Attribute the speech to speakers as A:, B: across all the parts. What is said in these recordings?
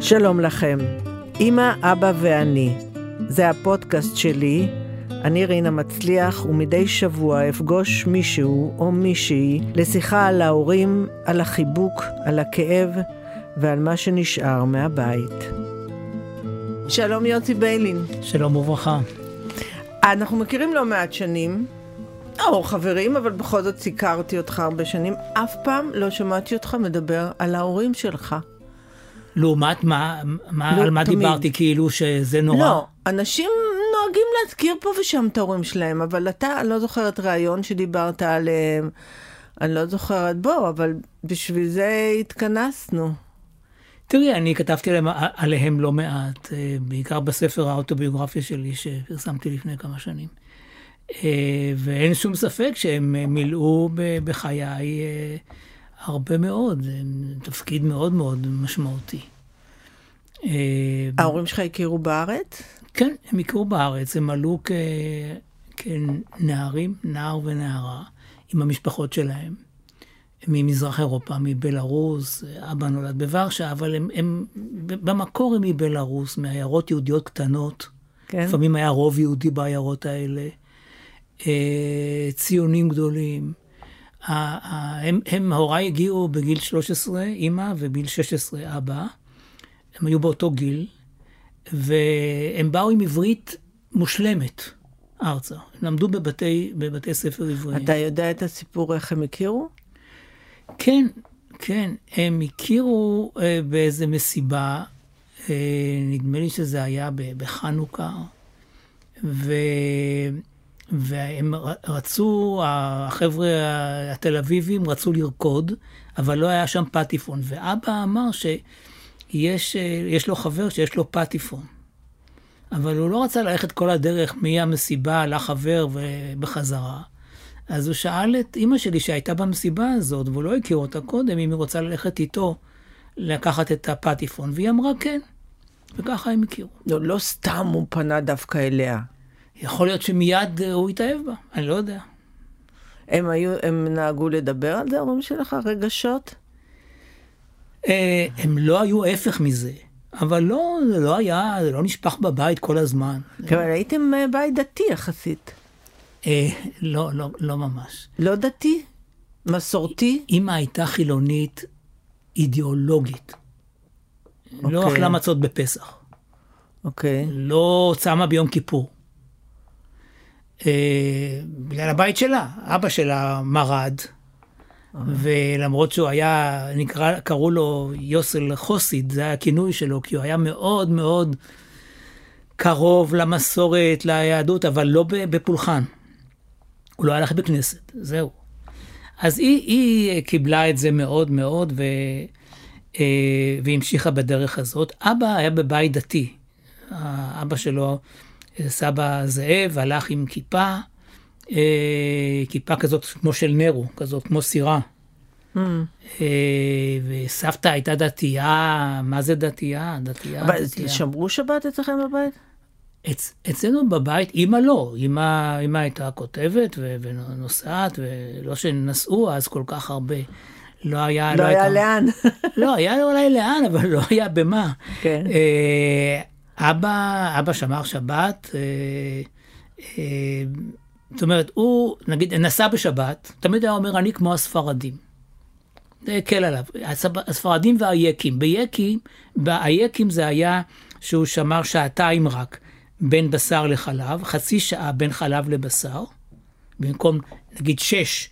A: שלום לכם, אמא, אבא ואני. זה הפודקאסט שלי, אני רינה מצליח, ומדי שבוע אפגוש מישהו או מישהי לשיחה על ההורים, על החיבוק, על הכאב ועל מה שנשאר מהבית. שלום יוסי ביילין.
B: שלום וברכה.
A: אנחנו מכירים לא מעט שנים, או חברים, אבל בכל זאת סיקרתי אותך הרבה שנים. אף פעם לא שמעתי אותך מדבר על ההורים שלך.
B: לעומת מה, מה
A: לא,
B: על מה
A: תמיד.
B: דיברתי כאילו שזה נורא?
A: לא, אנשים נוהגים להזכיר פה ושם את ההורים שלהם, אבל אתה, אני לא זוכרת ראיון שדיברת עליהם, אני לא זוכרת, בוא, אבל בשביל זה התכנסנו.
B: תראי, אני כתבתי עליהם, עליהם לא מעט, אה, בעיקר בספר האוטוביוגרפיה שלי שפרסמתי לפני כמה שנים. אה, ואין שום ספק שהם אה, מילאו בחיי אה, הרבה מאוד, תפקיד מאוד מאוד משמעותי.
A: ההורים שלך הכירו בארץ?
B: כן, הם הכירו בארץ, הם עלו כ... כנערים, נער ונערה, עם המשפחות שלהם. ממזרח אירופה, מבלארוס, אבא נולד בוורשה, אבל הם, הם במקור הם מבלארוס, מעיירות יהודיות קטנות.
A: כן.
B: לפעמים היה רוב יהודי בעיירות האלה. אה, ציונים גדולים. הם, הם, הוריי הגיעו בגיל 13, אימא, ובגיל 16, אבא. הם היו באותו גיל, והם באו עם עברית מושלמת ארצה. הם למדו בבתי, בבתי ספר עבריים.
A: אתה יודע את הסיפור איך הם הכירו?
B: כן, כן, הם הכירו אה, באיזה מסיבה, אה, נדמה לי שזה היה בחנוכה, ו... והם רצו, החבר'ה התל אביבים רצו לרקוד, אבל לא היה שם פטיפון. ואבא אמר שיש יש לו חבר שיש לו פטיפון. אבל הוא לא רצה ללכת כל הדרך מהמסיבה לחבר ובחזרה. אז הוא שאל את אימא שלי שהייתה במסיבה הזאת, והוא לא הכיר אותה קודם, אם היא רוצה ללכת איתו לקחת את הפטיפון, והיא אמרה כן. וככה הם הכירו.
A: לא, לא סתם הוא פנה דווקא אליה.
B: יכול להיות שמיד אה, הוא התאהב בה, אני לא יודע.
A: הם היו, הם נהגו לדבר על זה, ההורים שלך, רגשות?
B: אה, הם לא היו ההפך מזה, אבל לא, זה לא היה, זה לא נשפך בבית כל הזמן.
A: אבל הייתם אה, בית דתי יחסית.
B: אה, לא, לא, לא ממש.
A: לא דתי? מסורתי?
B: אימא הייתה חילונית אידיאולוגית. לא
A: אוקיי.
B: אכלה מצות בפסח.
A: אוקיי.
B: לא צמה ביום כיפור. אה, בגלל הבית שלה, אבא שלה מרד, ולמרות שהוא היה, נקרא, קראו לו יוסל חוסיד, זה היה הכינוי שלו, כי הוא היה מאוד מאוד קרוב למסורת, ליהדות, אבל לא בפולחן. הוא לא הלך בכנסת, זהו. אז היא, היא קיבלה את זה מאוד מאוד, ו... אה, והמשיכה בדרך הזאת. אבא היה בבית דתי. אבא שלו, סבא זאב, הלך עם כיפה, אה, כיפה כזאת כמו של נרו, כזאת כמו סירה.
A: Mm.
B: אה, וסבתא הייתה דתייה, מה זה דתייה? דתייה,
A: אבל
B: דתייה.
A: שמרו שבת אצלכם בבית?
B: אצ, אצלנו בבית, אימא לא, אימא, אימא הייתה כותבת ו, ונוסעת, ולא שנסעו אז כל כך הרבה. לא היה...
A: לא היה
B: הייתה-
A: לאן.
B: לא, היה אולי לאן, אבל לא היה במה.
A: כן.
B: אה, אבא, אבא שמר שבת, אה, אה, זאת אומרת, הוא, נגיד, נסע בשבת, תמיד היה אומר, אני כמו הספרדים. זה הקל עליו. הספרדים והיקים. ביקים, ביקים זה היה שהוא שמר שעתיים רק בין בשר לחלב, חצי שעה בין חלב לבשר, במקום נגיד שש,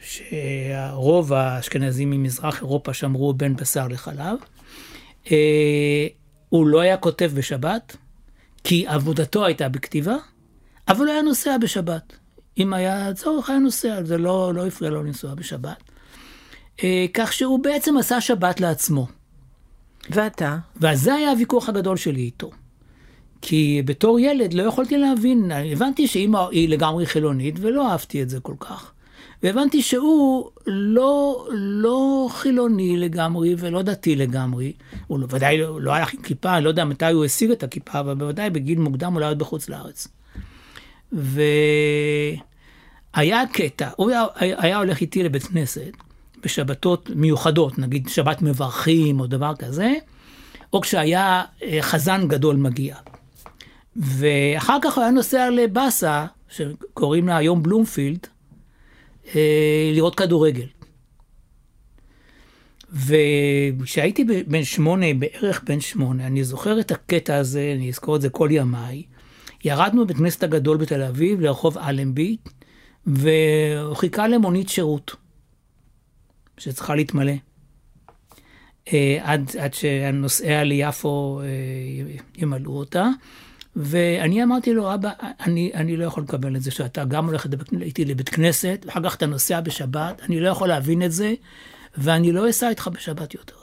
B: שהרוב האשכנזים ממזרח אירופה שמרו בין בשר לחלב. הוא לא היה כותב בשבת, כי עבודתו הייתה בכתיבה, אבל הוא היה נוסע בשבת. אם היה צורך, היה נוסע, זה לא, לא הפריע לו לנסוע בשבת. אה, כך שהוא בעצם עשה שבת לעצמו.
A: ואתה?
B: ואז זה היה הוויכוח הגדול שלי איתו. כי בתור ילד לא יכולתי להבין, הבנתי שאימא היא לגמרי חילונית ולא אהבתי את זה כל כך. והבנתי שהוא לא, לא חילוני לגמרי ולא דתי לגמרי. הוא לא, ודאי לא, לא הלך עם כיפה, אני לא יודע מתי הוא השיג את הכיפה, אבל בוודאי בגיל מוקדם הוא לא היה בחוץ לארץ. והיה קטע, הוא היה, היה הולך איתי לבית כנסת, בשבתות מיוחדות, נגיד שבת מברכים או דבר כזה, או כשהיה אה, חזן גדול מגיע. ואחר כך הוא היה נוסע לבאסה, שקוראים לה היום בלומפילד, לראות כדורגל. וכשהייתי בן שמונה, בערך בן שמונה, אני זוכר את הקטע הזה, אני אזכור את זה כל ימיי. ירדנו בבית כנסת הגדול בתל אביב, לרחוב אלנבי, והוא חיכה למונית שירות, שצריכה להתמלא. אה, עד, עד שהנוסעיה ליפו אה, ימלאו אותה. ואני אמרתי לו, אבא, אני, אני לא יכול לקבל את זה שאתה גם הולך איתי לבית כנסת, ואחר כך אתה נוסע בשבת, אני לא יכול להבין את זה, ואני לא אסע איתך בשבת יותר.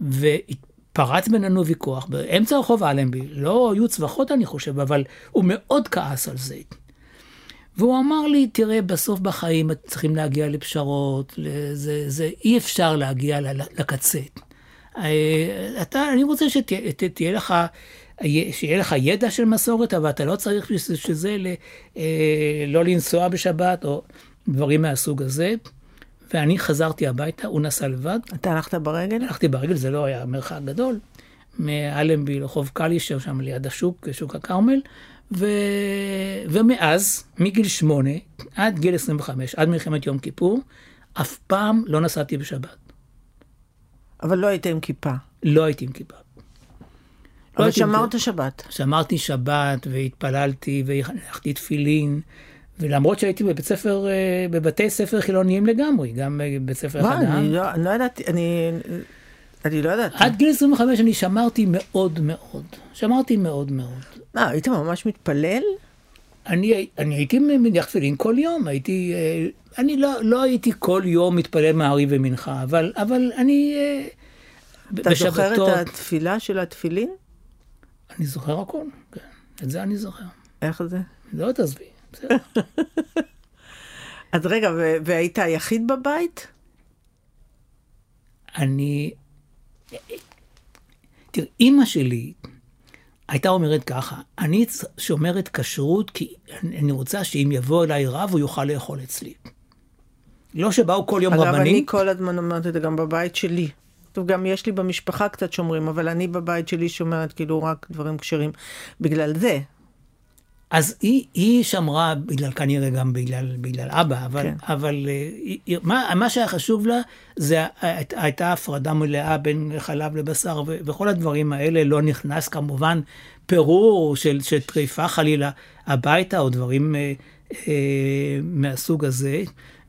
B: ופרץ בינינו ויכוח באמצע רחוב אלנבי, לא היו צווחות אני חושב, אבל הוא מאוד כעס על זה. והוא אמר לי, תראה, בסוף בחיים צריכים להגיע לפשרות, זה, זה, אי אפשר להגיע לקצה. אה, אתה, אני רוצה שתהיה לך, שיהיה לך ידע של מסורת, אבל אתה לא צריך שזה ל, אה, לא לנסוע בשבת או דברים מהסוג הזה. ואני חזרתי הביתה, הוא נסע לבד.
A: אתה הלכת ברגל?
B: הלכתי ברגל, זה לא היה מרחק גדול. מאלנבי לרחוב קלישר, שם ליד השוק, שוק הכרמל. ו... ומאז, מגיל שמונה עד גיל 25, עד מלחמת יום כיפור, אף פעם לא נסעתי בשבת.
A: אבל לא היית עם כיפה.
B: לא הייתי עם כיפה.
A: אבל לא שמרת שבת.
B: שמרתי שבת והתפללתי והלכתי תפילין. ולמרות שהייתי בבית ספר, אה, בבתי ספר חילוניים לגמרי, גם בבית ספר אחד
A: העם. אני לא, לא ידעתי, אני, אני לא ידעתי.
B: עד גיל 25 אני שמרתי מאוד מאוד. שמרתי מאוד מאוד.
A: מה, היית ממש מתפלל?
B: אני, אני הייתי מניח תפילין כל יום, הייתי, אה, אני לא, לא הייתי כל יום מתפלל מעריב ומנחה, אבל, אבל אני אה,
A: אתה בשבתות... זוכר את התפילה של התפילין?
B: אני זוכר הכל, כן, את זה אני זוכר.
A: איך זה?
B: לא תעזבי.
A: אז רגע, והיית היחיד בבית?
B: אני... תראה, אימא שלי הייתה אומרת ככה, אני שומרת כשרות כי אני רוצה שאם יבוא אליי רב הוא יוכל לאכול אצלי. לא שבאו כל יום
A: אגב,
B: רבנים.
A: אגב, אני כל הזמן אומרת את זה גם בבית שלי. טוב, גם יש לי במשפחה קצת שומרים, אבל אני בבית שלי שומרת כאילו רק דברים כשרים בגלל זה.
B: אז היא, היא שמרה, בגלל, כנראה גם בגלל, בגלל אבא, אבל, כן. אבל אה, היא, מה, מה שהיה חשוב לה, זה הייתה הפרדה מלאה בין חלב לבשר, ו, וכל הדברים האלה לא נכנס כמובן פירור של, של טריפה חלילה הביתה, או דברים אה, אה, מהסוג הזה,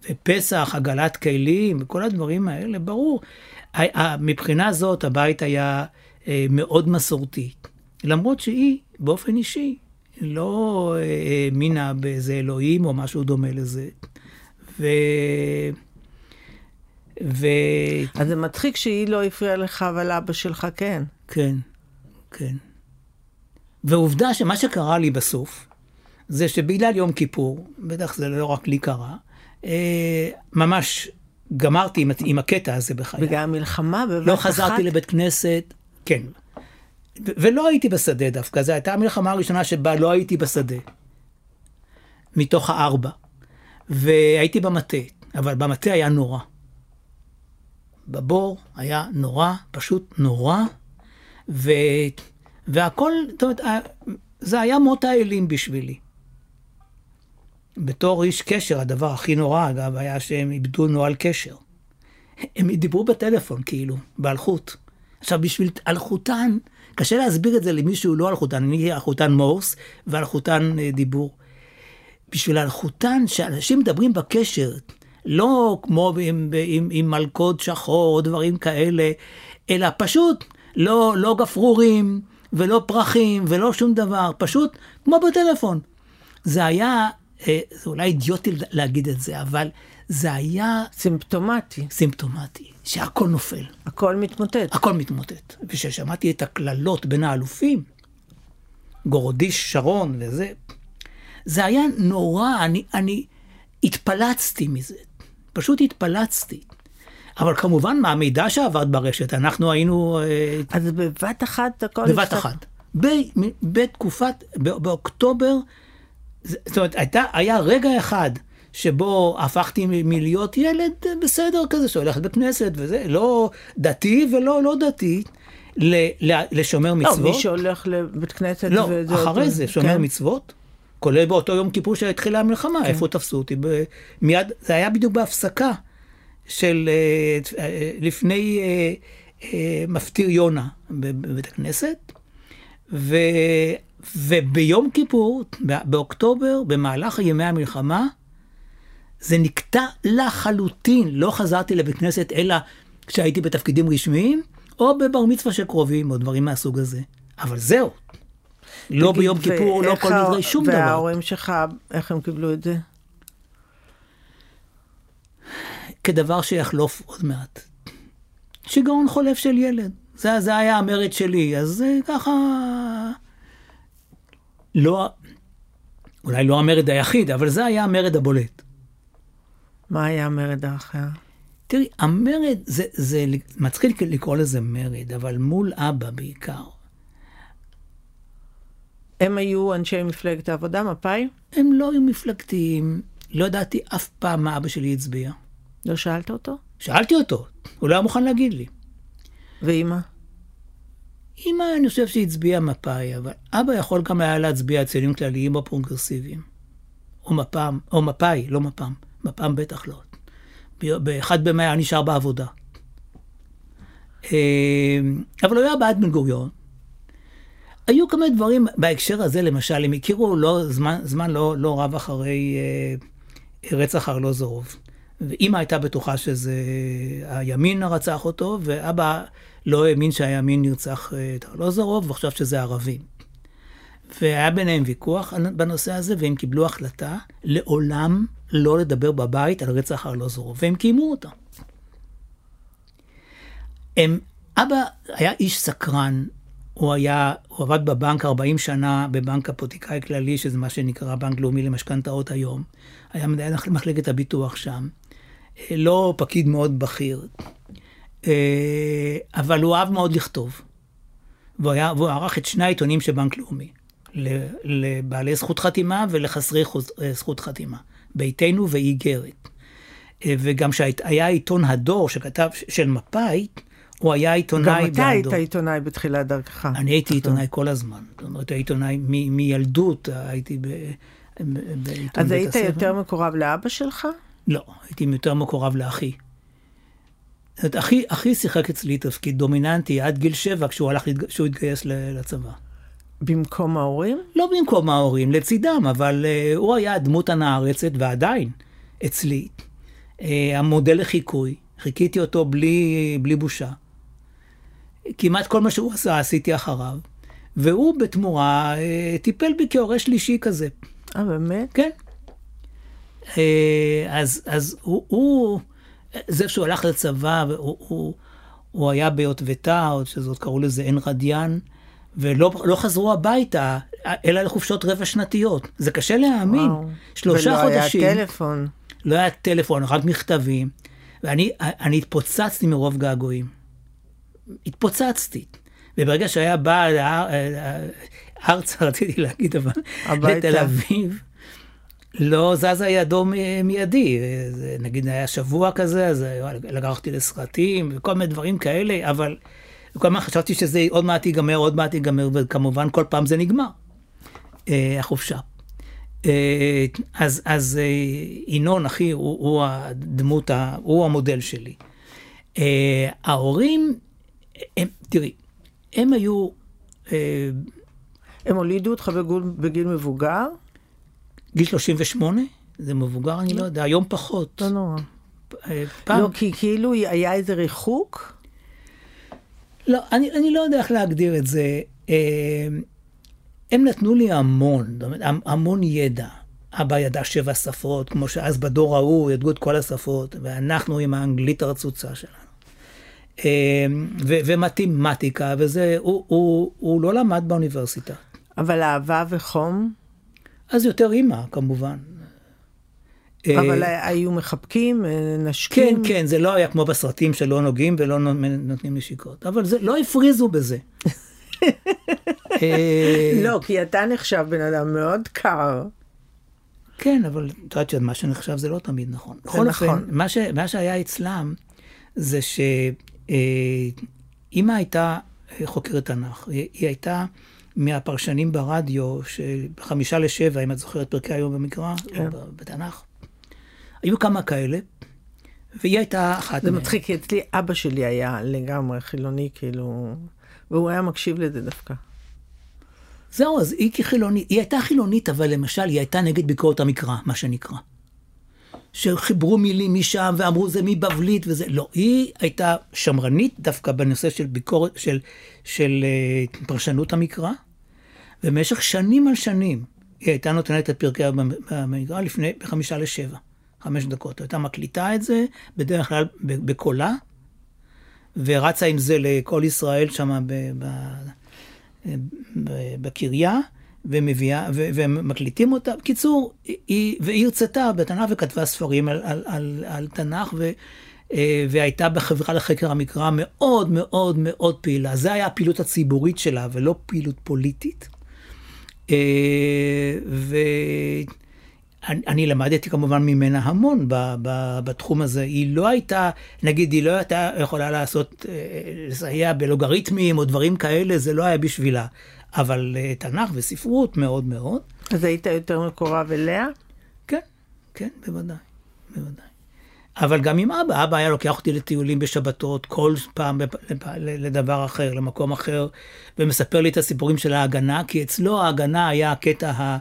B: ופסח, עגלת כלים, וכל הדברים האלה, ברור. מבחינה זאת הבית היה אה, מאוד מסורתי, למרות שהיא, באופן אישי, לא האמינה באיזה אלוהים או משהו דומה לזה. ו... ו...
A: אז זה מצחיק שהיא לא הפריעה לך, אבל אבא שלך כן.
B: כן, כן. ועובדה שמה שקרה לי בסוף, זה שבגלל יום כיפור, בטח זה לא רק לי קרה, אה, ממש גמרתי עם, עם הקטע הזה בחיי.
A: בגלל המלחמה בבת אחת?
B: לא חזרתי אחת? לבית כנסת, כן. ולא הייתי בשדה דווקא, זו הייתה המלחמה הראשונה שבה לא הייתי בשדה. מתוך הארבע. והייתי במטה, אבל במטה היה נורא. בבור היה נורא, פשוט נורא, ו... והכל, זאת אומרת, זה היה מות האלים בשבילי. בתור איש קשר, הדבר הכי נורא, אגב, היה שהם איבדו נוהל קשר. הם דיברו בטלפון, כאילו, באלחוט. עכשיו, בשביל אלחוטן, קשה להסביר את זה למישהו לא אלחוטן, אני אלחוטן מורס ואלחוטן אה, דיבור. בשביל אלחוטן, שאנשים מדברים בקשר, לא כמו עם, עם, עם מלכוד שחור או דברים כאלה, אלא פשוט לא, לא גפרורים ולא פרחים ולא שום דבר, פשוט כמו בטלפון. זה היה, זה אולי אידיוטי להגיד את זה, אבל זה היה...
A: סימפטומטי.
B: סימפטומטי, שהכל נופל.
A: הכל מתמוטט.
B: הכל מתמוטט. וכששמעתי את הקללות בין האלופים, גורודיש, שרון וזה, זה היה נורא, אני, אני התפלצתי מזה. פשוט התפלצתי. אבל כמובן, מהמידע שעבד ברשת, אנחנו היינו...
A: אה, אז בבת אחת הכל...
B: בבת. אחת. בתקופת, באוקטובר, זאת אומרת, הייתה, היה רגע אחד שבו הפכתי מלהיות ילד בסדר כזה, שהולך לבית כנסת וזה, לא דתי ולא לא דתי, ל- ל- לשומר
A: לא,
B: מצוות.
A: מי שהולך לבית כנסת...
B: לא,
A: וזה-
B: אחרי זה, שומר
A: כן.
B: מצוות, כולל באותו יום כיפור שהתחילה המלחמה,
A: כן.
B: איפה תפסו אותי? ב- מיד, זה היה בדיוק בהפסקה של אה, אה, לפני אה, מפטיר יונה בב- בבית הכנסת, ו, וביום כיפור, באוקטובר, במהלך ימי המלחמה, זה נקטע לחלוטין, לא חזרתי לבית כנסת אלא כשהייתי בתפקידים רשמיים, או בבר מצווה של קרובים, או דברים מהסוג הזה. אבל זהו. לא ביום כיפור, לא כל מיני, שום דבר.
A: וההורים שלך, איך הם קיבלו את זה?
B: כדבר שיחלוף עוד מעט. שיגעון חולף של ילד. זה, זה היה המרד שלי, אז זה ככה... לא, אולי לא המרד היחיד, אבל זה היה המרד הבולט.
A: מה היה המרד האחר?
B: תראי, המרד, זה, זה מצחיק לקרוא לזה מרד, אבל מול אבא בעיקר.
A: הם היו אנשי מפלגת העבודה, מפא"י?
B: הם לא היו מפלגתיים, לא ידעתי אף פעם מה אבא שלי הצביע.
A: לא שאלת אותו?
B: שאלתי אותו, הוא לא היה מוכן להגיד לי.
A: ואימא?
B: אמא, אני חושב שהצביעה מפא"י, אבל אבא יכול גם היה להצביע ציונים כלליים או פרוגרסיביים. או מפ"ם, או מפא"י, לא מפ"ם. מפ"ם בטח לא. ב-1 במאי היה נשאר בעבודה. אה, אבל הוא היה בעד בן גוריון. היו כמה דברים בהקשר הזה, למשל, הם הכירו לא, זמן, זמן לא, לא רב אחרי אה, רצח ארלוזורוב. ואימא הייתה בטוחה שזה הימין רצח אותו, ואבא לא האמין שהימין נרצח אה, את ארלוזורוב, וחשב שזה ערבים. והיה ביניהם ויכוח בנושא הזה, והם קיבלו החלטה לעולם לא לדבר בבית על רצח ארלוזורוב, והם קיימו אותה. הם, אבא היה איש סקרן, הוא היה, הוא עבד בבנק 40 שנה, בבנק הפוטיקאי כללי, שזה מה שנקרא בנק לאומי למשכנתאות היום. היה מנהל מחלקת הביטוח שם. אה, לא פקיד מאוד בכיר, אה, אבל הוא אהב מאוד לכתוב. והוא, היה, והוא ערך את שני העיתונים של בנק לאומי, לבעלי זכות חתימה ולחסרי זכות חתימה, ביתנו ואיגרת. אה, וגם שהיה עיתון הדור שכתב, של מפא"י, הוא היה עיתונאי
A: גם
B: בעדו.
A: אתה היית עיתונאי בתחילת דרכך.
B: אני הייתי עיתונאי כל הזמן. זאת אומרת, עיתונאי מ- מילדות, הייתי ב... ב- בעיתון
A: אז
B: בית
A: היית
B: הספר.
A: יותר מקורב לאבא שלך?
B: לא, הייתי יותר מקורב לאחי. זאת אומרת, אחי, אחי שיחק אצלי תפקיד דומיננטי עד גיל שבע כשהוא הלך, כשהוא התגייס לצבא.
A: במקום ההורים?
B: לא במקום ההורים, לצידם, אבל uh, הוא היה הדמות הנערצת, ועדיין, אצלי. Uh, המודל לחיקוי, חיכיתי אותו בלי, בלי בושה. כמעט כל מה שהוא עשה, עשיתי אחריו. והוא בתמורה uh, טיפל בי כהורה שלישי כזה.
A: אה, באמת?
B: כן. אה, אז, אז הוא, הוא, זה שהוא הלך לצבא, והוא, הוא, הוא היה ביוטבתה, עוד שזאת קראו לזה עין רדיאן, ולא לא חזרו הביתה, אלא לחופשות רבע שנתיות. זה קשה להאמין.
A: וואו.
B: שלושה
A: ולא
B: חודשים.
A: היה טלפון.
B: לא היה טלפון, רק מכתבים. ואני אני התפוצצתי מרוב געגועים. התפוצצתי. וברגע שהיה בא לאר- ארצה, רציתי להגיד, אבל
A: הביתה.
B: לתל אביב, לא זזה ידו מידי. נגיד היה שבוע כזה, אז לקחתי לסרטים וכל מיני דברים כאלה, אבל כל הזמן חשבתי שזה עוד מעט ייגמר, עוד מעט ייגמר, וכמובן כל פעם זה נגמר, אה, החופשה. אה, אז, אז אה, ינון, אחי, הוא, הוא הדמות, הוא המודל שלי. ההורים, הם, תראי, הם היו,
A: הם הולידו אותך בגיל מבוגר?
B: גיל 38, זה מבוגר, אני לא יודע, היום פחות.
A: לא נורא.
B: אה, פעם,
A: לא, כי כאילו היה איזה ריחוק?
B: לא, אני, אני לא יודע איך להגדיר את זה. אה, הם נתנו לי המון, המון ידע. אבא ידע שבע שפות, כמו שאז בדור ההוא ידעו את כל השפות, ואנחנו עם האנגלית הרצוצה שלנו. אה, ו- ומתמטיקה, וזה, הוא, הוא, הוא לא למד באוניברסיטה.
A: אבל אהבה וחום?
B: אז יותר אימא, כמובן. אה,
A: אבל היו מחבקים, אה,
B: כן,
A: נשקים?
B: כן, זה לא היה כמו בסרטים שלא נוגעים ולא נותנים נשיקות, אבל זה, לא הפריזו בזה. אה,
A: לא, כי אתה נחשב בן אדם מאוד קר.
B: כן, אבל את יודעת שמה שנחשב זה לא תמיד נכון.
A: זה
B: בכל
A: נכון.
B: אופן, מה, ש, מה שהיה אצלם זה שאימא הייתה אה, חוקרת תנ"ך. היא, היא הייתה מהפרשנים ברדיו של חמישה לשבע, אם את זוכרת פרקי היום במקרא,
A: כן.
B: ב- בתנ"ך. היו כמה כאלה, והיא הייתה אחת
A: זה
B: מהן.
A: מצחיק, כי אצלי אבא שלי היה לגמרי חילוני, כאילו, והוא היה מקשיב לזה דווקא.
B: זהו, אז היא כחילונית, היא הייתה חילונית, אבל למשל, היא הייתה נגד ביקורת המקרא, מה שנקרא. שחיברו מילים משם ואמרו זה מבבלית וזה, לא, היא הייתה שמרנית דווקא בנושא של ביקורת, של, של uh, פרשנות המקרא, במשך שנים על שנים היא הייתה נותנת את פרקי המקרא לפני, בחמישה לשבע, חמש דקות. הייתה מקליטה את זה, בדרך כלל בקולה, ורצה עם זה לכל ישראל שם בקריה, ומביאה, ו- ומקליטים אותה. בקיצור, היא, והיא הרצתה בתנ"ך וכתבה ספרים על, על, על, על תנ"ך, ו, אה, והייתה בחברה לחקר המקרא מאוד מאוד מאוד פעילה. זה היה הפעילות הציבורית שלה, ולא פעילות פוליטית. אה, ואני אני למדתי כמובן ממנה המון ב, ב, בתחום הזה. היא לא הייתה, נגיד, היא לא הייתה יכולה לעשות, אה, לסייע בלוגריתמים או דברים כאלה, זה לא היה בשבילה. אבל אה, תנ"ך וספרות מאוד מאוד.
A: אז היית יותר מקורב אליה?
B: כן, כן, בוודאי, בוודאי. אבל גם עם אבא, אבא היה לוקח אותי לטיולים בשבתות, כל פעם לדבר אחר, למקום אחר, ומספר לי את הסיפורים של ההגנה, כי אצלו ההגנה היה הקטע ה...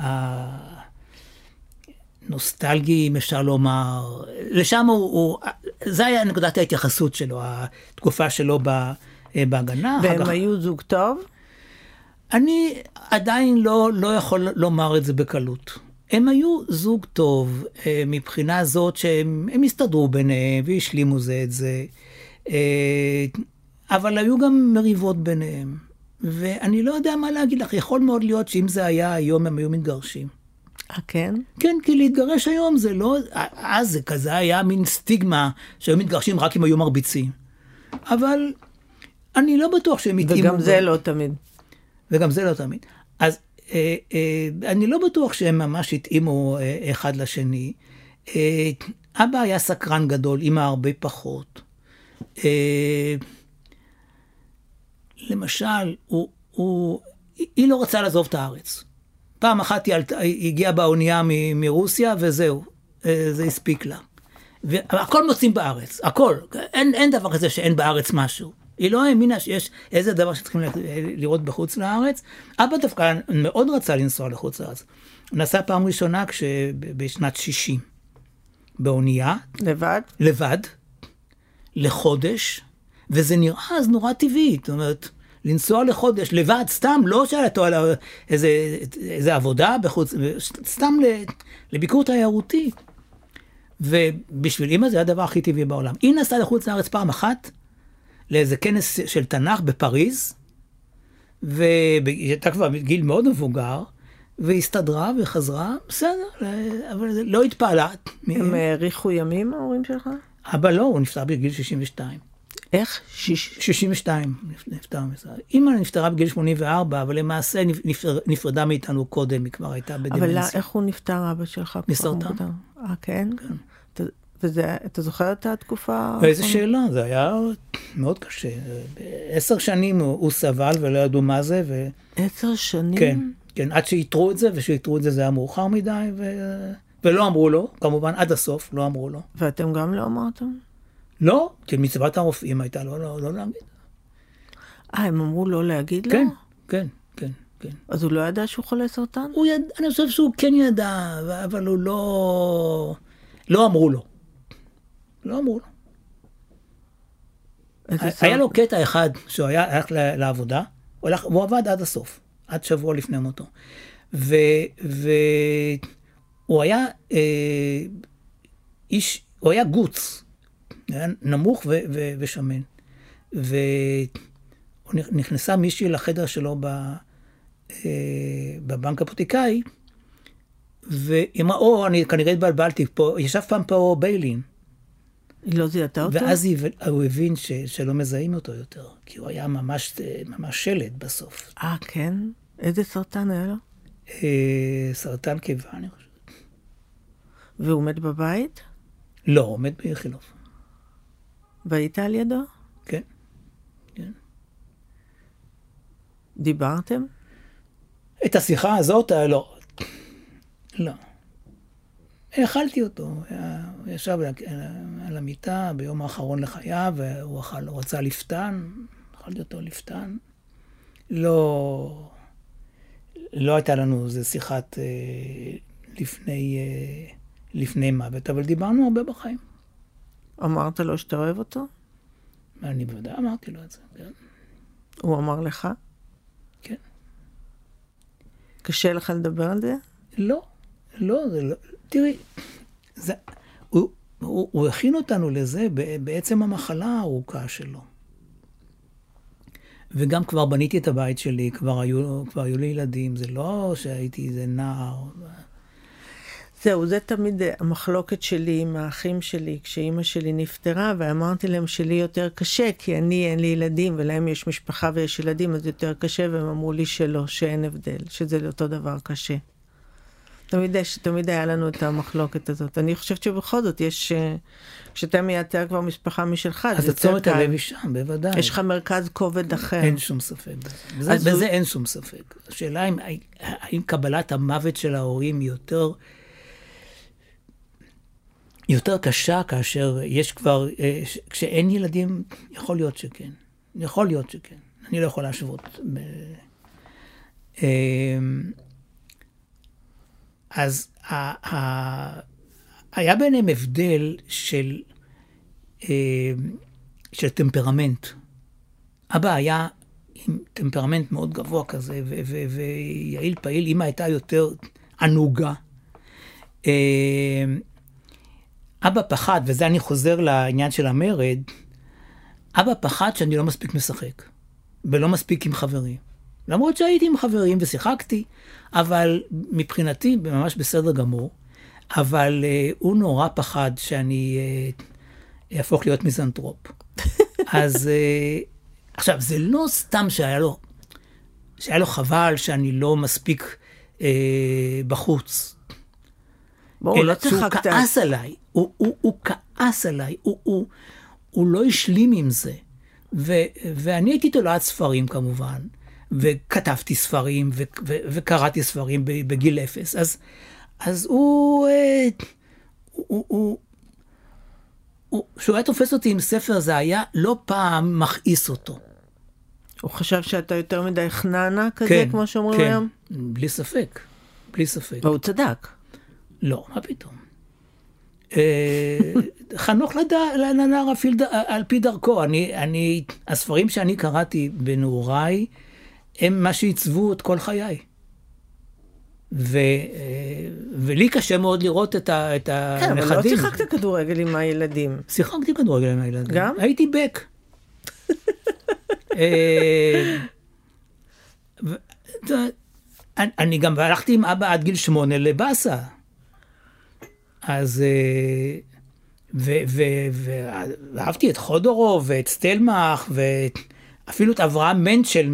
B: ה... נוסטלגי, אם אפשר לומר. לשם הוא, הוא... זה היה נקודת ההתייחסות שלו, התקופה שלו אה, בהגנה.
A: והם היו זוג טוב?
B: אני עדיין לא, לא יכול לומר את זה בקלות. הם היו זוג טוב אה, מבחינה זאת שהם הם הסתדרו ביניהם והשלימו זה את זה, אה, אבל היו גם מריבות ביניהם. ואני לא יודע מה להגיד לך, יכול מאוד להיות שאם זה היה היום הם היו מתגרשים.
A: אה, כן?
B: כן, כי להתגרש היום זה לא, אז זה כזה היה מין סטיגמה שהיו מתגרשים רק אם היו מרביצים. אבל אני לא בטוח שהם התאימו.
A: וגם זה לא תמיד.
B: וגם זה לא תמיד. אז אה, אה, אני לא בטוח שהם ממש התאימו אה, אחד לשני. אה, אבא היה סקרן גדול, אמא הרבה פחות. אה, למשל, הוא, הוא, היא לא רצה לעזוב את הארץ. פעם אחת היא, עלתה, היא הגיעה באונייה מ- מרוסיה וזהו, אה, זה הספיק לה. והכל מוצאים בארץ, הכל. אין, אין דבר כזה שאין בארץ משהו. היא לא האמינה שיש איזה דבר שצריכים לראות בחוץ לארץ. אבא דווקא מאוד רצה לנסוע לחוץ לארץ. הוא נסע פעם ראשונה כש... בשנת 60, באונייה,
A: לבד?
B: לבד, לחודש, וזה נראה אז נורא טבעי, זאת אומרת, לנסוע לחודש לבד, סתם, לא שאלה אותו על איזה, איזה עבודה בחוץ, סתם לביקור תיירותי. ובשביל אמא זה הדבר הכי טבעי בעולם. היא נסעה לחוץ לארץ פעם אחת, לאיזה כנס של תנ"ך בפריז, והיא הייתה כבר בגיל מאוד מבוגר, והסתדרה וחזרה, בסדר, אבל לא התפעלה.
A: הם האריכו ימים, ההורים שלך?
B: אבא לא, הוא נפטר בגיל 62.
A: איך? שיש...
B: 62 נפטר. אמא נפטרה בגיל 84, אבל למעשה נפר, נפרדה מאיתנו קודם, היא כבר הייתה
A: אבל
B: בדמנסיה.
A: לא, איך הוא נפטר, אבא שלך?
B: מסרטן.
A: אה, כן? אתה- וזה, אתה זוכר את התקופה?
B: איזה? שאלה, זה היה מאוד קשה. עשר שנים הוא, הוא סבל ולא ידעו מה זה, ו...
A: עשר שנים?
B: כן, כן, עד שאיתרו את זה, ושאיתרו את זה זה היה מאוחר מדי, ו... ולא אמרו לו, כמובן עד הסוף לא אמרו לו.
A: ואתם גם לא אמרתם?
B: לא, כי מצוות הרופאים הייתה לא, לא, לא להגיד.
A: אה, הם אמרו לא להגיד לו?
B: כן, כן, כן, כן.
A: אז הוא לא ידע שהוא חולה סרטן?
B: הוא יד... אני חושב שהוא כן ידע, אבל הוא לא... לא אמרו לו. לא אמרו לו. היה לו קטע אחד שהוא היה הלך לעבודה, הוא, הלך, הוא עבד עד הסוף, עד שבוע לפני מותו. והוא היה אה, איש, הוא היה גוץ, היה נמוך ו, ו, ושמן. ונכנסה מישהי לחדר שלו ב, אה, בבנק הפוטיקאי, והיא אמרה, או, אני כנראה התבלבלתי פה, ישב פעם פה ביילין.
A: היא לא זיהתה אותו?
B: ואז היא- הוא הבין ש, שלא מזהים אותו יותר, כי הוא היה ממש, ממש שלד בסוף.
A: אה, כן? איזה סרטן היה לו?
B: אה, סרטן קיבה, אני חושב.
A: והוא עומד בבית?
B: לא, עומד באיכילוב.
A: והיית על ידו?
B: כן. כן.
A: דיברתם?
B: את השיחה הזאת, אה, לא. לא. האכלתי אותו, הוא ישב על המיטה ביום האחרון לחייו, והוא אכל, הוא רצה לפתן, אכלתי אותו לפתן. לא, לא הייתה לנו איזה שיחת אה, לפני, אה, לפני מוות, אבל דיברנו הרבה בחיים.
A: אמרת לו שאתה אוהב אותו?
B: אני בוודאי אמרתי לו את זה, כן.
A: הוא אמר לך?
B: כן.
A: קשה לך לדבר על זה?
B: לא, לא, זה לא. תראי, זה, הוא, הוא, הוא הכין אותנו לזה בעצם המחלה הארוכה שלו. וגם כבר בניתי את הבית שלי, כבר היו, כבר היו לי ילדים, זה לא שהייתי איזה נער.
A: זהו, זה תמיד המחלוקת שלי עם האחים שלי, כשאימא שלי נפטרה, ואמרתי להם שלי יותר קשה, כי אני, אין לי ילדים, ולהם יש משפחה ויש ילדים, אז יותר קשה, והם אמרו לי שלא, שאין הבדל, שזה אותו דבר קשה. תמיד, תמיד היה לנו את המחלוקת הזאת. אני חושבת שבכל זאת יש, אה, כשאתה מייצר כבר משפחה משלך,
B: אז תשומת הלב היא שם, בוודאי.
A: יש לך מרכז כובד אחר.
B: אין שום ספק בזה. בזה, הוא... אין שום ספק. השאלה אם, האם קבלת המוות של ההורים היא יותר... יותר קשה כאשר יש כבר, אה, כשאין ילדים, יכול להיות שכן. יכול להיות שכן. אני לא יכול להשוות. אז ה, ה, היה ביניהם הבדל של, אה, של טמפרמנט. אבא היה עם טמפרמנט מאוד גבוה כזה, ויעיל פעיל, אמא הייתה יותר ענוגה. אה, אבא פחד, וזה אני חוזר לעניין של המרד, אבא פחד שאני לא מספיק משחק, ולא מספיק עם חברים. למרות שהייתי עם חברים ושיחקתי, אבל מבחינתי ממש בסדר גמור. אבל uh, הוא נורא פחד שאני uh, אהפוך להיות מיזנטרופ. אז uh, עכשיו, זה לא סתם שהיה לו, שהיה לו חבל שאני לא מספיק uh, בחוץ.
A: ברור, לא צחקת.
B: הוא כעס עליי, הוא, הוא, הוא כעס עליי, הוא, הוא, הוא לא השלים עם זה. ו, ואני הייתי תולעת ספרים כמובן. וכתבתי ספרים, ו- ו- וקראתי ספרים בגיל אפס. אז, אז הוא, אה, הוא, הוא, הוא, כשהוא היה תופס אותי עם ספר, זה היה לא פעם מכעיס אותו.
A: הוא חשב שאתה יותר מדי חננה כזה, כן, כמו שאומרים
B: כן,
A: היום?
B: כן, בלי ספק, בלי ספק.
A: והוא צדק.
B: לא, מה פתאום. אה, חנוך לנער על פי דרכו. אני, אני, הספרים שאני קראתי בנעוריי, הם מה שעיצבו את כל חיי. ו, ולי קשה מאוד לראות את, ה, את
A: הנכדים. כן, אבל לא שיחקת כדורגל עם הילדים.
B: שיחקתי כדורגל עם הילדים.
A: גם?
B: הייתי בק. אה, אני גם הלכתי עם אבא עד גיל שמונה לבאסה. אז... אה, ואהבתי את חודורוב ואת סטלמך ואת אפילו את אברהם מנצ'ל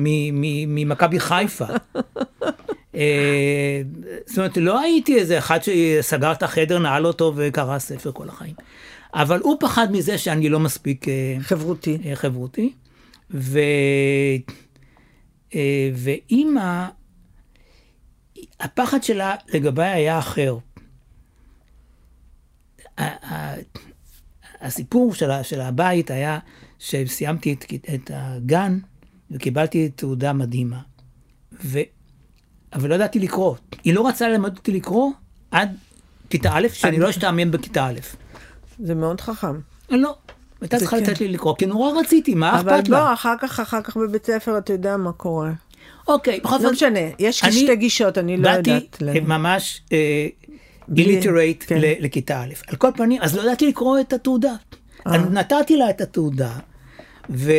B: ממכבי חיפה. אה, זאת אומרת, לא הייתי איזה אחד שסגר את החדר, נעל אותו וקרא ספר כל החיים. אבל הוא פחד מזה שאני לא מספיק... אה,
A: חברותי.
B: אה, חברותי. ו... ואימא, הפחד שלה לגביי היה אחר. הסיפור של הבית היה שסיימתי את, את הגן וקיבלתי תעודה מדהימה. ו... אבל לא ידעתי לקרוא. היא לא רצה ללמד אותי לקרוא עד כיתה א', שאני לא אשתעמם בכיתה א'.
A: זה מאוד חכם.
B: לא. הייתה צריכה כן. לתת לי לקרוא, כי נורא רציתי, מה אכפת לה?
A: אבל לא, אחר כך, אחר כך בבית ספר אתה יודע מה קורה.
B: אוקיי,
A: בכל זאת. לא משנה, יש אני שתי גישות, אני לא יודעת.
B: באתי ממש illiterate אה, כן. לכיתה א'. על כל פנים, אז לא ידעתי לקרוא את התעודה. אה. נתתי לה את התעודה, ו...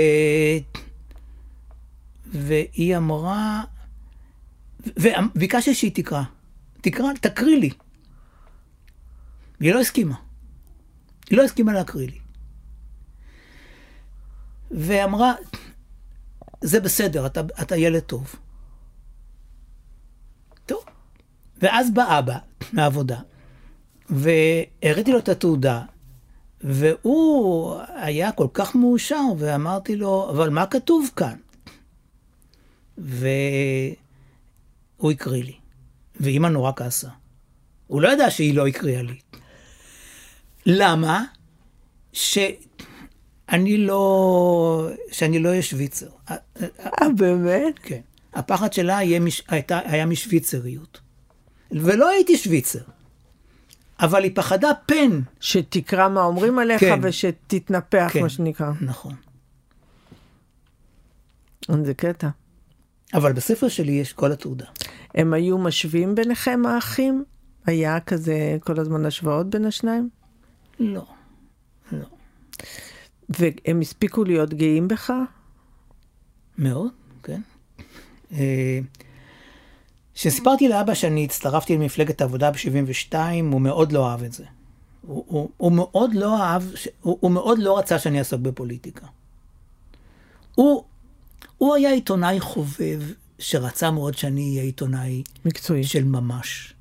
B: והיא אמרה, וביקשתי שהיא תקרא. תקרא, תקריא לי. והיא לא הסכימה. היא לא הסכימה להקריא לי. ואמרה, זה בסדר, אתה, אתה ילד טוב. טוב. ואז בא אבא מהעבודה, והראיתי לו את התעודה, והוא היה כל כך מאושר, ואמרתי לו, אבל מה כתוב כאן? והוא הקריא לי, ואימא נורא כעסה. הוא לא ידע שהיא לא הקריאה לי. למה? שאני לא, שאני לא אהיה שוויצר.
A: אה, באמת?
B: כן. הפחד שלה היה, מש... הייתה, היה משוויצריות. ולא הייתי שוויצר. אבל היא פחדה פן.
A: שתקרא מה אומרים עליך
B: כן.
A: ושתתנפח,
B: כן.
A: מה שנקרא.
B: נכון.
A: זה קטע.
B: אבל בספר שלי יש כל התעודה.
A: הם היו משווים ביניכם, האחים? היה כזה כל הזמן השוואות בין השניים?
B: לא. לא.
A: והם הספיקו להיות גאים בך?
B: מאוד, כן. כשסיפרתי לאבא שאני הצטרפתי למפלגת העבודה ב-72, הוא מאוד לא אהב את זה. הוא, הוא, הוא מאוד לא אהב, הוא, הוא מאוד לא רצה שאני אעסוק בפוליטיקה. הוא, הוא היה עיתונאי חובב שרצה מאוד שאני אהיה עיתונאי
A: מקצועי.
B: של ממש.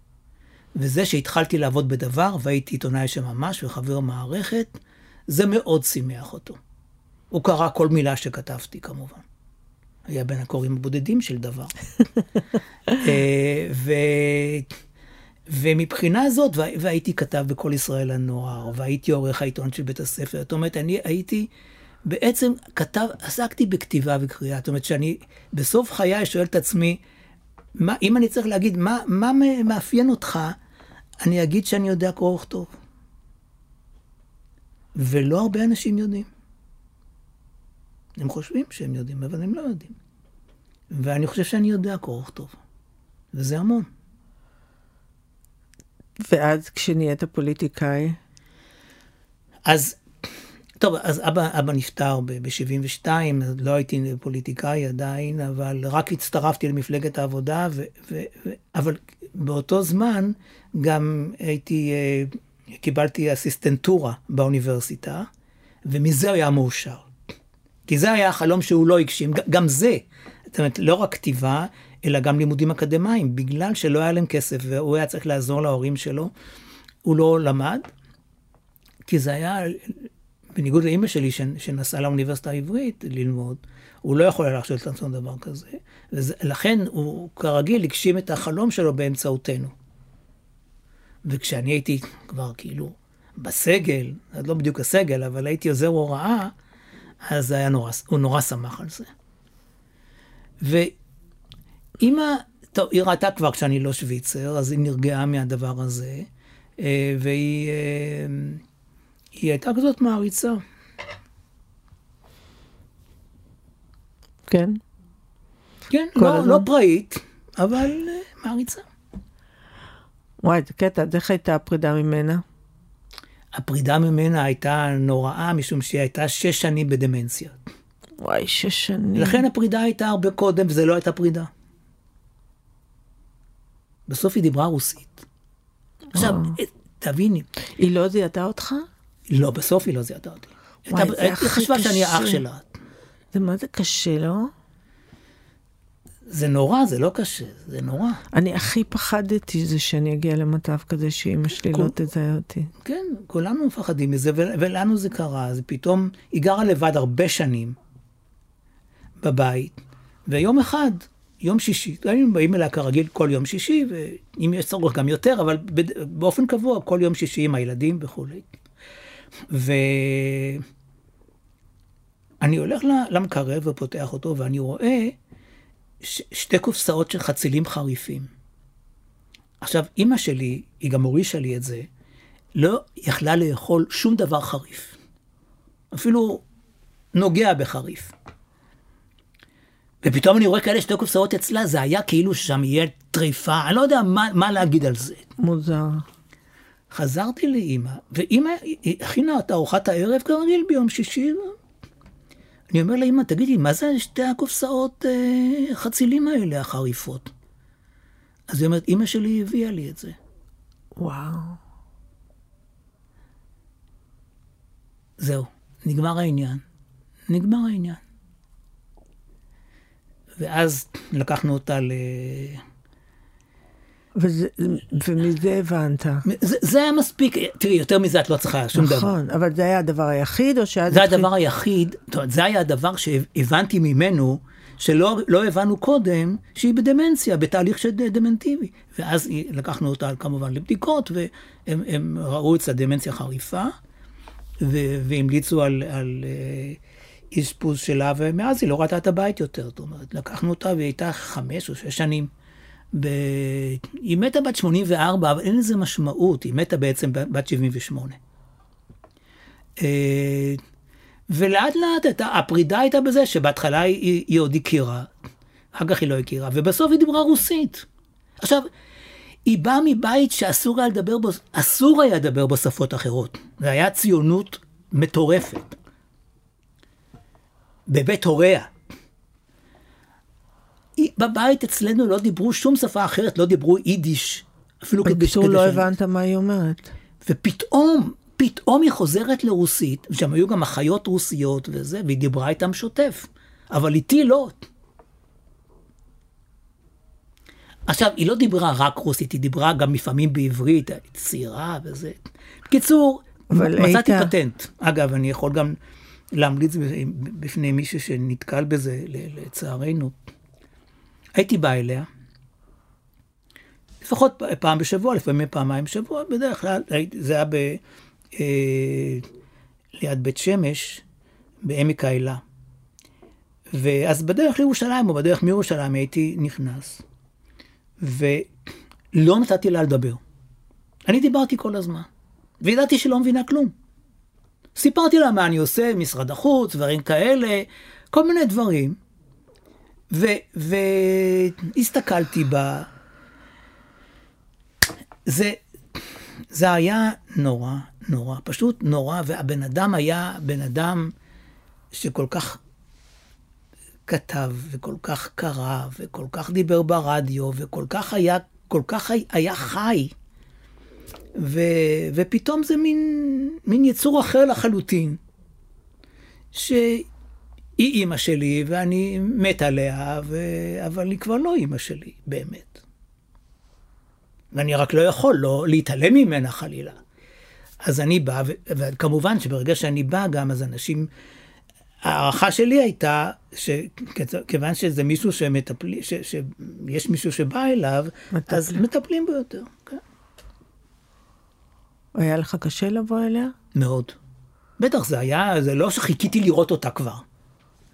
B: וזה שהתחלתי לעבוד בדבר והייתי עיתונאי של ממש וחבר מערכת, זה מאוד שימח אותו. הוא קרא כל מילה שכתבתי כמובן. היה בין הקוראים הבודדים של דבר. אה, ו... ומבחינה זאת, וה- והייתי כתב בכל ישראל הנוער, והייתי עורך העיתון של בית הספר. זאת אומרת, אני הייתי, בעצם כתב, עסקתי בכתיבה וקריאה. זאת אומרת, שאני בסוף חיי שואל את עצמי, מה, אם אני צריך להגיד, מה, מה מאפיין אותך, אני אגיד שאני יודע קרוא וכתוב. ולא הרבה אנשים יודעים. הם חושבים שהם יודעים, אבל הם לא יודעים. ואני חושב שאני יודע קרוא וכתוב. וזה המון.
A: ואז כשנהיית פוליטיקאי,
B: אז, טוב, אז אבא, אבא נפטר ב-72, לא הייתי פוליטיקאי עדיין, אבל רק הצטרפתי למפלגת העבודה, ו, ו, ו, אבל באותו זמן גם הייתי, אה, קיבלתי אסיסטנטורה באוניברסיטה, ומזה היה מאושר. כי זה היה החלום שהוא לא הגשים, גם זה. זאת אומרת, לא רק כתיבה, אלא גם לימודים אקדמיים, בגלל שלא היה להם כסף והוא היה צריך לעזור להורים שלו, הוא לא למד, כי זה היה, בניגוד לאימא שלי שנ- שנסעה לאוניברסיטה העברית ללמוד, הוא לא יכול היה להרשות לעצמו דבר כזה, ולכן הוא כרגיל הגשים את החלום שלו באמצעותנו. וכשאני הייתי כבר כאילו בסגל, לא בדיוק הסגל, אבל הייתי עוזר הוראה, אז זה היה נורא, הוא נורא שמח על זה. ואימא, טוב, היא ראתה כבר כשאני לא שוויצר, אז היא נרגעה מהדבר הזה, אה, והיא אה, היא הייתה כזאת מעריצה.
A: כן?
B: כן, לא,
A: הזמן?
B: לא פראית, אבל אה, מעריצה.
A: וואי, זה קטע, אז איך הייתה הפרידה ממנה?
B: הפרידה ממנה הייתה נוראה, משום שהיא הייתה שש שנים בדמנציה.
A: וואי, שש שנים.
B: לכן הפרידה הייתה הרבה קודם, וזה לא הייתה פרידה. בסוף היא דיברה רוסית. עכשיו, אה, תביני,
A: היא לא זיהתה אותך?
B: לא, בסוף היא לא זיהתה אותי.
A: וואי, זה
B: היא
A: הכי
B: חשבה שאני האח
A: קשה.
B: שלה.
A: זה מה זה קשה, לא?
B: זה נורא, זה לא קשה, זה נורא.
A: אני הכי פחדתי זה שאני אגיע למצב כזה שאימא שלי לא תזהה אותי.
B: כן, כולנו מפחדים מזה, ו- ולנו זה קרה. אז פתאום, היא גרה לבד הרבה שנים בבית, ויום אחד, יום שישי, היינו באים אליה כרגיל כל יום שישי, ואם יש צורך גם יותר, אבל באופן קבוע, כל יום שישי עם הילדים וכולי. ואני הולך ל- למקרר ופותח אותו, ואני רואה ש- שתי קופסאות של חצילים חריפים. עכשיו, אימא שלי, היא גם הורישה לי את זה, לא יכלה לאכול שום דבר חריף. אפילו נוגע בחריף. ופתאום אני רואה כאלה שתי קופסאות אצלה, זה היה כאילו ששם יהיה טריפה, אני לא יודע מה, מה להגיד על זה.
A: מוזר.
B: חזרתי לאימא, ואימא הכינה את ארוחת הערב כרגיל ביום שישי. אני אומר לאימא, תגידי, מה זה שתי הקופסאות אה, חצילים האלה, החריפות? אז היא אומרת, אימא שלי הביאה לי את זה.
A: וואו.
B: זהו, נגמר העניין. נגמר העניין. ואז לקחנו אותה ל...
A: וזה, ומזה הבנת.
B: זה, זה היה מספיק, תראי, יותר מזה את לא צריכה שום דבר.
A: נכון, אבל זה היה הדבר היחיד, או שאז...
B: זה
A: התחיל-
B: הדבר היחיד, זאת אומרת, זה היה הדבר שהבנתי ממנו, שלא לא הבנו קודם, שהיא בדמנציה, בתהליך של דמנטיבי. ואז לקחנו אותה כמובן לבדיקות, והם הם ראו אצלה דמנציה חריפה, ו- והמליצו על, על אה, אשפוז שלה, ומאז היא לא ראתה את הבית יותר. זאת אומרת, לקחנו אותה והיא הייתה חמש או שש שנים. ב... היא מתה בת 84, אבל אין לזה משמעות, היא מתה בעצם בת 78. אה, ולאט לאט הפרידה הייתה בזה שבהתחלה היא, היא עוד הכירה, אחר כך היא לא הכירה, ובסוף היא דיברה רוסית. עכשיו, היא באה מבית שאסור היה לדבר בו, אסור היה לדבר בשפות אחרות. זה היה ציונות מטורפת. בבית הוריה. בבית אצלנו לא דיברו שום שפה אחרת, לא דיברו יידיש. אפילו כדי
A: בקיצור, לא הבנת מה היא אומרת.
B: ופתאום, פתאום היא חוזרת לרוסית, ושם היו גם אחיות רוסיות וזה, והיא דיברה איתם שוטף. אבל איתי לא. עכשיו, היא לא דיברה רק רוסית, היא דיברה גם לפעמים בעברית, צעירה וזה. בקיצור, מצאתי
A: היית-
B: פטנט. אגב, אני יכול גם להמליץ בפני מישהו שנתקל בזה, לצערנו. הייתי בא אליה, לפחות פעם בשבוע, לפעמים פעמיים בשבוע, בדרך כלל זה היה ב, אה, ליד בית שמש, בעמק האלה. ואז בדרך לירושלים, או בדרך מירושלים, הייתי נכנס, ולא נתתי לה לדבר. אני דיברתי כל הזמן, וידעתי שהיא לא מבינה כלום. סיפרתי לה מה אני עושה, משרד החוץ, דברים כאלה, כל מיני דברים. והסתכלתי בה. זה, זה היה נורא, נורא, פשוט נורא, והבן אדם היה בן אדם שכל כך כתב, וכל כך קרא, וכל כך דיבר ברדיו, וכל כך היה, כל כך היה, חי. ו, ופתאום זה מין, מין יצור אחר לחלוטין, שהיא אימא שלי ואני מת עליה, ו... אבל היא כבר לא אימא שלי, באמת. ואני רק לא יכול לא להתעלם ממנה חלילה. אז אני בא, ו- וכמובן שברגע שאני בא גם, אז אנשים... ההערכה שלי הייתה שכיוון שזה מישהו שמטפלים, ש- שיש מישהו שבא אליו,
A: מטפלים.
B: אז מטפלים בו יותר. כן.
A: היה לך קשה לבוא אליה?
B: מאוד. בטח, זה היה, זה לא שחיכיתי לראות אותה כבר.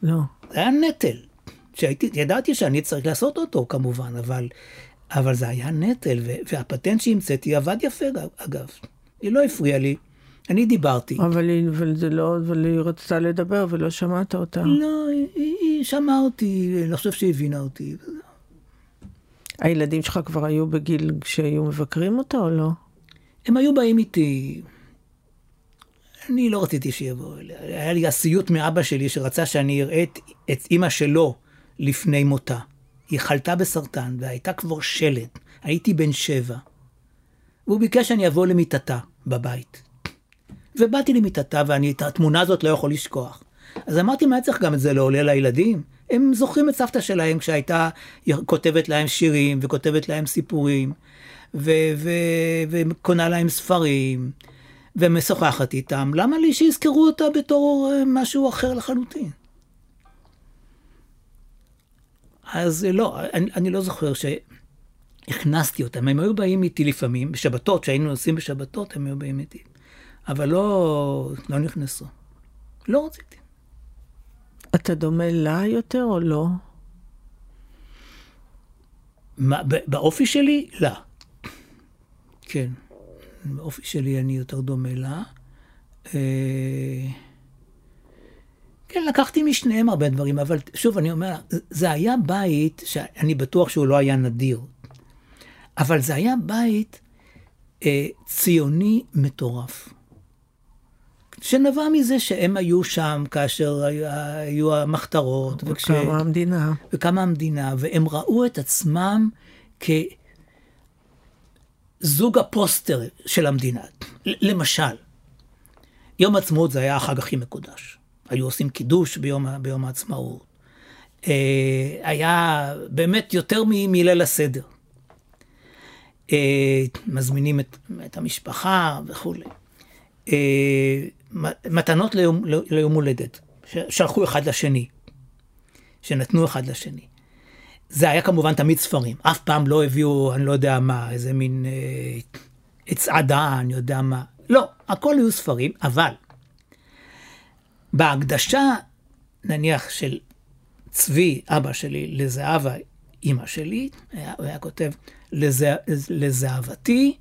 A: לא.
B: זה היה נטל. שהייתי, ידעתי שאני צריך לעשות אותו כמובן, אבל, אבל זה היה נטל, ו, והפטנט שהמצאתי עבד יפה אגב. היא לא הפריעה לי, אני דיברתי.
A: אבל היא, אבל זה לא, אבל היא רצתה לדבר ולא שמעת אותה.
B: לא, היא, היא, שמעה אותי, אני לא חושב שהיא הבינה אותי.
A: הילדים שלך כבר היו בגיל שהיו מבקרים אותה או לא?
B: הם היו באים איתי, אני לא רציתי שיבואו אליה. היה לי הסיוט מאבא שלי שרצה שאני אראה את, את אימא שלו לפני מותה. היא חלתה בסרטן והייתה כבר שלד. הייתי בן שבע. והוא ביקש שאני אבוא למיטתה בבית. ובאתי למיטתה ואני את התמונה הזאת לא יכול לשכוח. אז אמרתי, מה צריך גם את זה לעולה לילדים? הם זוכרים את סבתא שלהם כשהייתה כותבת להם שירים וכותבת להם סיפורים, ו- ו- וקונה להם ספרים, ומשוחחת איתם. למה לי שיזכרו אותה בתור אה, משהו אחר לחלוטין? אז לא, אני, אני לא זוכר שהכנסתי אותם. הם היו באים איתי לפעמים, בשבתות, כשהיינו נוסעים בשבתות, הם היו באים איתי. אבל לא, לא נכנסו. לא רציתי.
A: אתה דומה לה יותר או לא?
B: מה, באופי שלי? לא. כן. באופי שלי אני יותר דומה לה. אה, כן, לקחתי משניהם הרבה דברים, אבל שוב, אני אומר, זה היה בית שאני בטוח שהוא לא היה נדיר, אבל זה היה בית אה, ציוני מטורף. שנבע מזה שהם היו שם כאשר היו, היו המחתרות. וכש-
A: וכמה המדינה.
B: וקמה המדינה, והם ראו את עצמם כזוג הפוסטר של המדינה. למשל, יום העצמאות זה היה החג הכי מקודש. היו עושים קידוש ביום, ביום העצמאות. אה, היה באמת יותר מליל הסדר. אה, מזמינים את, את המשפחה וכולי. אה, מתנות ליום, ליום הולדת, שלחו אחד לשני, שנתנו אחד לשני. זה היה כמובן תמיד ספרים, אף פעם לא הביאו, אני לא יודע מה, איזה מין אה, צעדה, אני יודע מה. לא, הכל היו ספרים, אבל בהקדשה, נניח, של צבי, אבא שלי, לזהבה, אימא שלי, היה, הוא היה כותב, לזה, לזהבתי,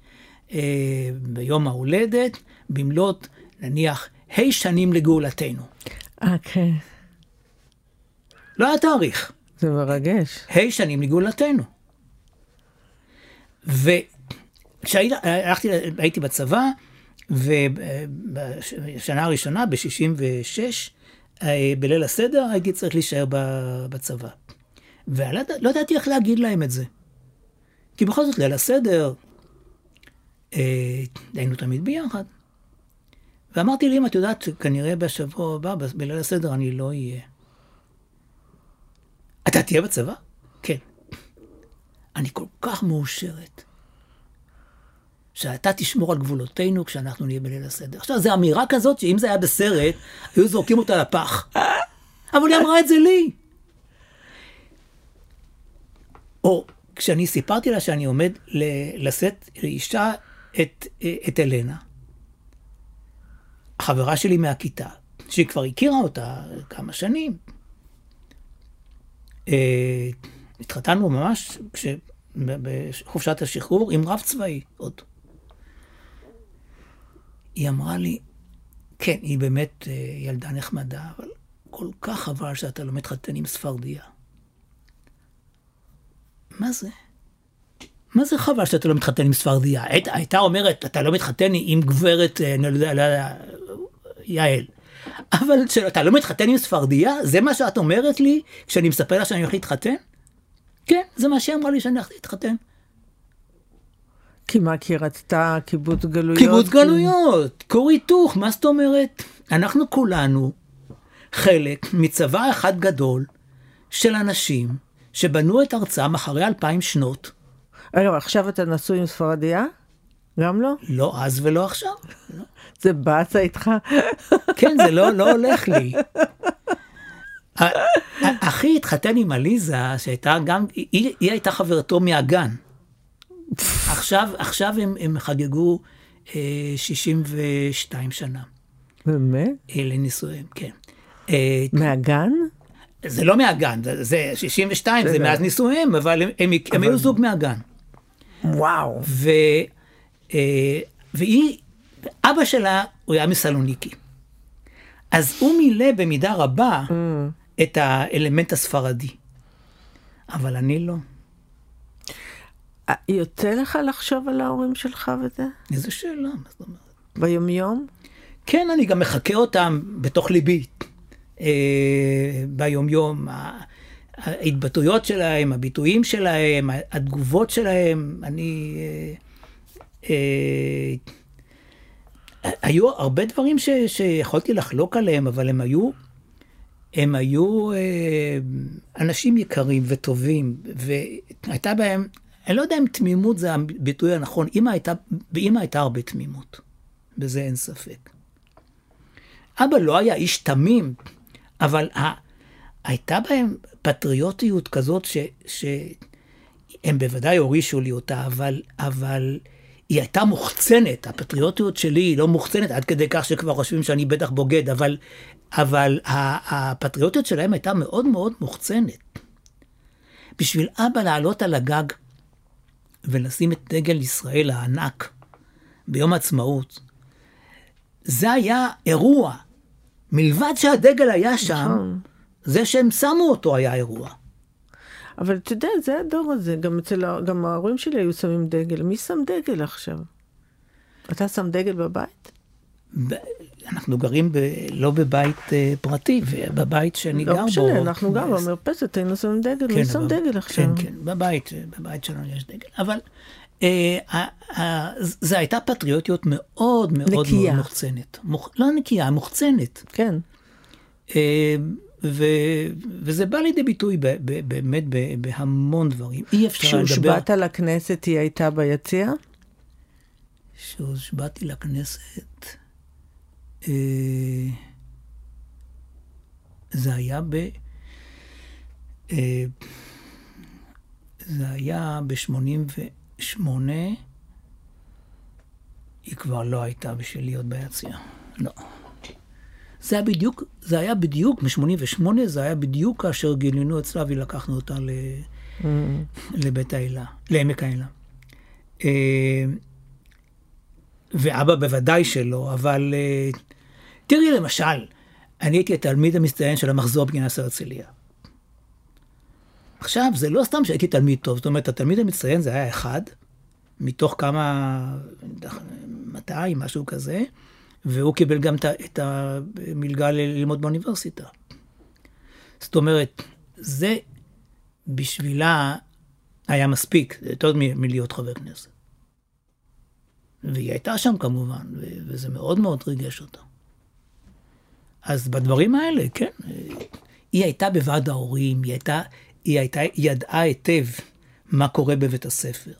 B: אה, ביום ההולדת, במלאת, נניח, ה' שנים לגאולתנו.
A: אה, כן.
B: לא היה תאריך.
A: זה מרגש.
B: ה' שנים לגאולתנו. וכשהייתי בצבא, ובשנה הראשונה, ב-66, אה, בליל הסדר, הייתי צריך להישאר בצבא. ולא לא ידעתי איך להגיד להם את זה. כי בכל זאת, ליל הסדר, אה, היינו תמיד ביחד. ואמרתי לי, אם את יודעת, כנראה בשבוע הבא, בליל הסדר, אני לא אהיה. אתה תהיה בצבא? כן. אני כל כך מאושרת. שאתה תשמור על גבולותינו כשאנחנו נהיה בליל הסדר. עכשיו, זו אמירה כזאת שאם זה היה בסרט, היו זורקים אותה לפח. אבל היא אמרה את זה לי. או כשאני סיפרתי לה שאני עומד לשאת לאישה את, את אלנה, חברה שלי מהכיתה, שהיא כבר הכירה אותה כמה שנים, התחתנו ממש כש, בחופשת השחרור עם רב צבאי עוד. היא אמרה לי, כן, היא באמת אה, ילדה נחמדה, אבל כל כך חבל שאתה לא מתחתן עם ספרדיה. מה זה? מה זה חבל שאתה לא מתחתן עם ספרדיה? היית, הייתה אומרת, אתה לא מתחתן עם גברת, אה, אני לא יודע, יעל. אבל שאתה לא מתחתן עם ספרדיה? זה מה שאת אומרת לי כשאני מספר לה שאני הולך להתחתן? כן, זה מה שהיא אמרה לי שאני הולך להתחתן.
A: כי מה, כי רצתה קיבוץ גלויות?
B: קיבוץ גלויות, כור היתוך, מה זאת אומרת? אנחנו כולנו חלק מצבא אחד גדול של אנשים שבנו את ארצם אחרי אלפיים שנות.
A: רגע, עכשיו אתה נשוי עם ספרדיה? גם לא?
B: לא אז ולא עכשיו.
A: זה באסה איתך?
B: כן, זה לא, לא הולך לי. אחי התחתן עם עליזה, שהייתה גם, היא, היא הייתה חברתו מהגן. עכשיו, עכשיו הם, הם חגגו אה, 62 שנה.
A: באמת?
B: אה, לנישואיהם, כן. אה,
A: מהגן?
B: זה לא מהגן, זה, זה 62, זה, זה מאז נישואיהם, אבל הם, הם, אבל... הם היו זוג מהגן.
A: וואו.
B: ו, והיא, אבא שלה, הוא היה מסלוניקי. אז הוא מילא במידה רבה mm. את האלמנט הספרדי. אבל אני לא.
A: אה, יוצא לך לחשוב על ההורים שלך וזה?
B: איזה שאלה, מה זאת אומרת?
A: ביומיום?
B: כן, אני גם מחקה אותם בתוך ליבי. אה, ביומיום, ההתבטאויות שלהם, הביטויים שלהם, התגובות שלהם, אני... אה, אה, היו הרבה דברים ש, שיכולתי לחלוק עליהם, אבל הם היו, הם היו אה, אנשים יקרים וטובים, והייתה בהם, אני לא יודע אם תמימות זה הביטוי הנכון, אמא הייתה, באמא הייתה הרבה תמימות, בזה אין ספק. אבא לא היה איש תמים, אבל ה, הייתה בהם פטריוטיות כזאת ש, שהם בוודאי הורישו לי אותה, אבל, אבל היא הייתה מוחצנת, הפטריוטיות שלי היא לא מוחצנת עד כדי כך שכבר חושבים שאני בטח בוגד, אבל, אבל הפטריוטיות שלהם הייתה מאוד מאוד מוחצנת. בשביל אבא לעלות על הגג ולשים את דגל ישראל הענק ביום העצמאות, זה היה אירוע. מלבד שהדגל היה שם, נכון. זה שהם שמו אותו היה אירוע.
A: אבל אתה יודע, זה הדור הזה, גם אצל, גם ההורים שלי היו שמים דגל. מי שם דגל עכשיו? אתה שם דגל בבית?
B: אנחנו גרים ב... לא בבית uh, פרטי, בבית שאני
A: לא
B: גר
A: משנה,
B: בו.
A: לא משנה, אנחנו גם במרפסת היינו שמים דגל, כן, מי שם דגל עכשיו?
B: כן, כן, בבית, בבית שלנו יש דגל. אבל uh, uh, uh, זו הייתה פטריוטיות מאוד מאוד. מאוד מוחצנת. מוח... לא נקייה, מוחצנת.
A: כן.
B: ו, וזה בא לידי ביטוי ב, ב, באמת ב, בהמון דברים. אי אפשר לדבר...
A: כשהושבעת לכנסת היא הייתה ביציע?
B: כשהושבעתי לכנסת, אה, זה היה ב... אה, זה היה ב-88, היא כבר לא הייתה בשביל להיות ביציע. לא. זה היה בדיוק, זה היה בדיוק, מ-88 זה היה בדיוק כאשר גילינו אצלה ולקחנו אותה ל... mm. לבית האלה, לעמק האלה. אה, ואבא בוודאי שלא, אבל אה, תראי למשל, אני הייתי התלמיד המצטיין של המחזור בגינת הרצליה. עכשיו, זה לא סתם שהייתי תלמיד טוב, זאת אומרת, התלמיד המצטיין זה היה אחד, מתוך כמה, 200, משהו כזה, והוא קיבל גם את המלגה ללמוד באוניברסיטה. זאת אומרת, זה בשבילה היה מספיק, יותר מלהיות חבר כנסת. והיא הייתה שם כמובן, וזה מאוד מאוד ריגש אותה. אז בדברים האלה, כן, היא הייתה בוועד ההורים, היא הייתה, היא הייתה, היא ידעה היטב מה קורה בבית הספר.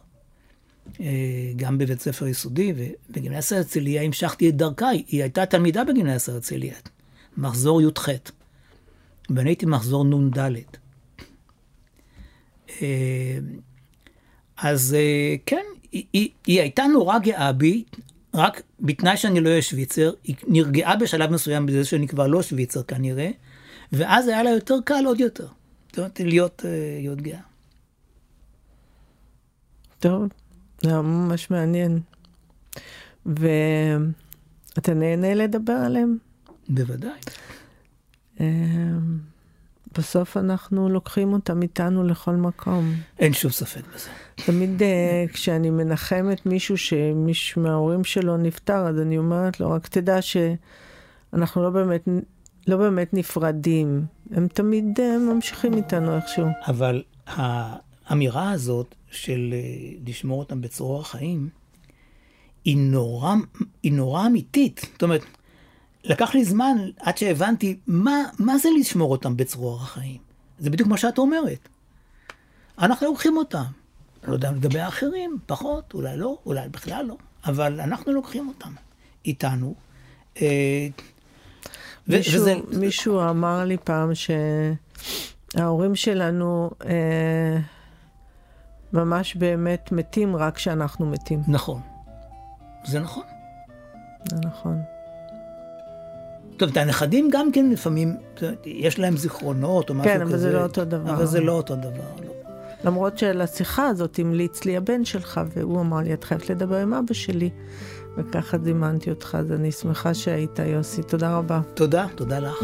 B: אה, גם בבית ספר יסודי, ובגימנסיה הרצליה המשכתי את דרכה, היא הייתה תלמידה בגימנסיה הרצליה, מחזור י"ח, ואני הייתי מחזור נ"ד. אה, אז אה, כן, היא, היא, היא הייתה נורא גאה בי, רק בתנאי שאני לא אהיה שוויצר, היא נרגעה בשלב מסוים בזה שאני כבר לא שוויצר כנראה, ואז היה לה יותר קל עוד יותר, זאת אומרת, להיות, להיות גאה.
A: טוב, זה ממש מעניין. ואתה נהנה לדבר עליהם?
B: בוודאי.
A: אמ, בסוף אנחנו לוקחים אותם איתנו לכל מקום.
B: אין שום ספק בזה.
A: תמיד uh, כשאני מנחמת מישהו שמישהו מההורים שלו נפטר, אז אני אומרת לו, רק תדע שאנחנו לא באמת, לא באמת נפרדים. הם תמיד uh, ממשיכים איתנו איכשהו.
B: אבל האמירה הזאת של אה, לשמור אותם בצרור החיים, היא נורא, היא נורא אמיתית. זאת אומרת, לקח לי זמן עד שהבנתי מה, מה זה לשמור אותם בצרור החיים. זה בדיוק מה שאת אומרת. אנחנו לוקחים אותם. לא יודע לגבי האחרים, פחות, אולי לא, אולי בכלל לא, אבל אנחנו לוקחים אותם איתנו. אה,
A: מישהו, וזה... מישהו אמר לי פעם שההורים שלנו... אה... ממש באמת מתים רק כשאנחנו מתים.
B: נכון. זה נכון.
A: זה נכון.
B: טוב, את הנכדים גם כן לפעמים, יש להם זיכרונות או משהו
A: כן,
B: כזה.
A: כן, אבל זה לא אותו דבר.
B: אבל זה לא אותו דבר, לא.
A: למרות שלשיחה הזאת המליץ לי הבן שלך, והוא אמר לי, את חייבת לדבר עם אבא שלי. וככה זימנתי אותך, אז אני שמחה שהיית, יוסי. תודה רבה.
B: תודה, תודה לך.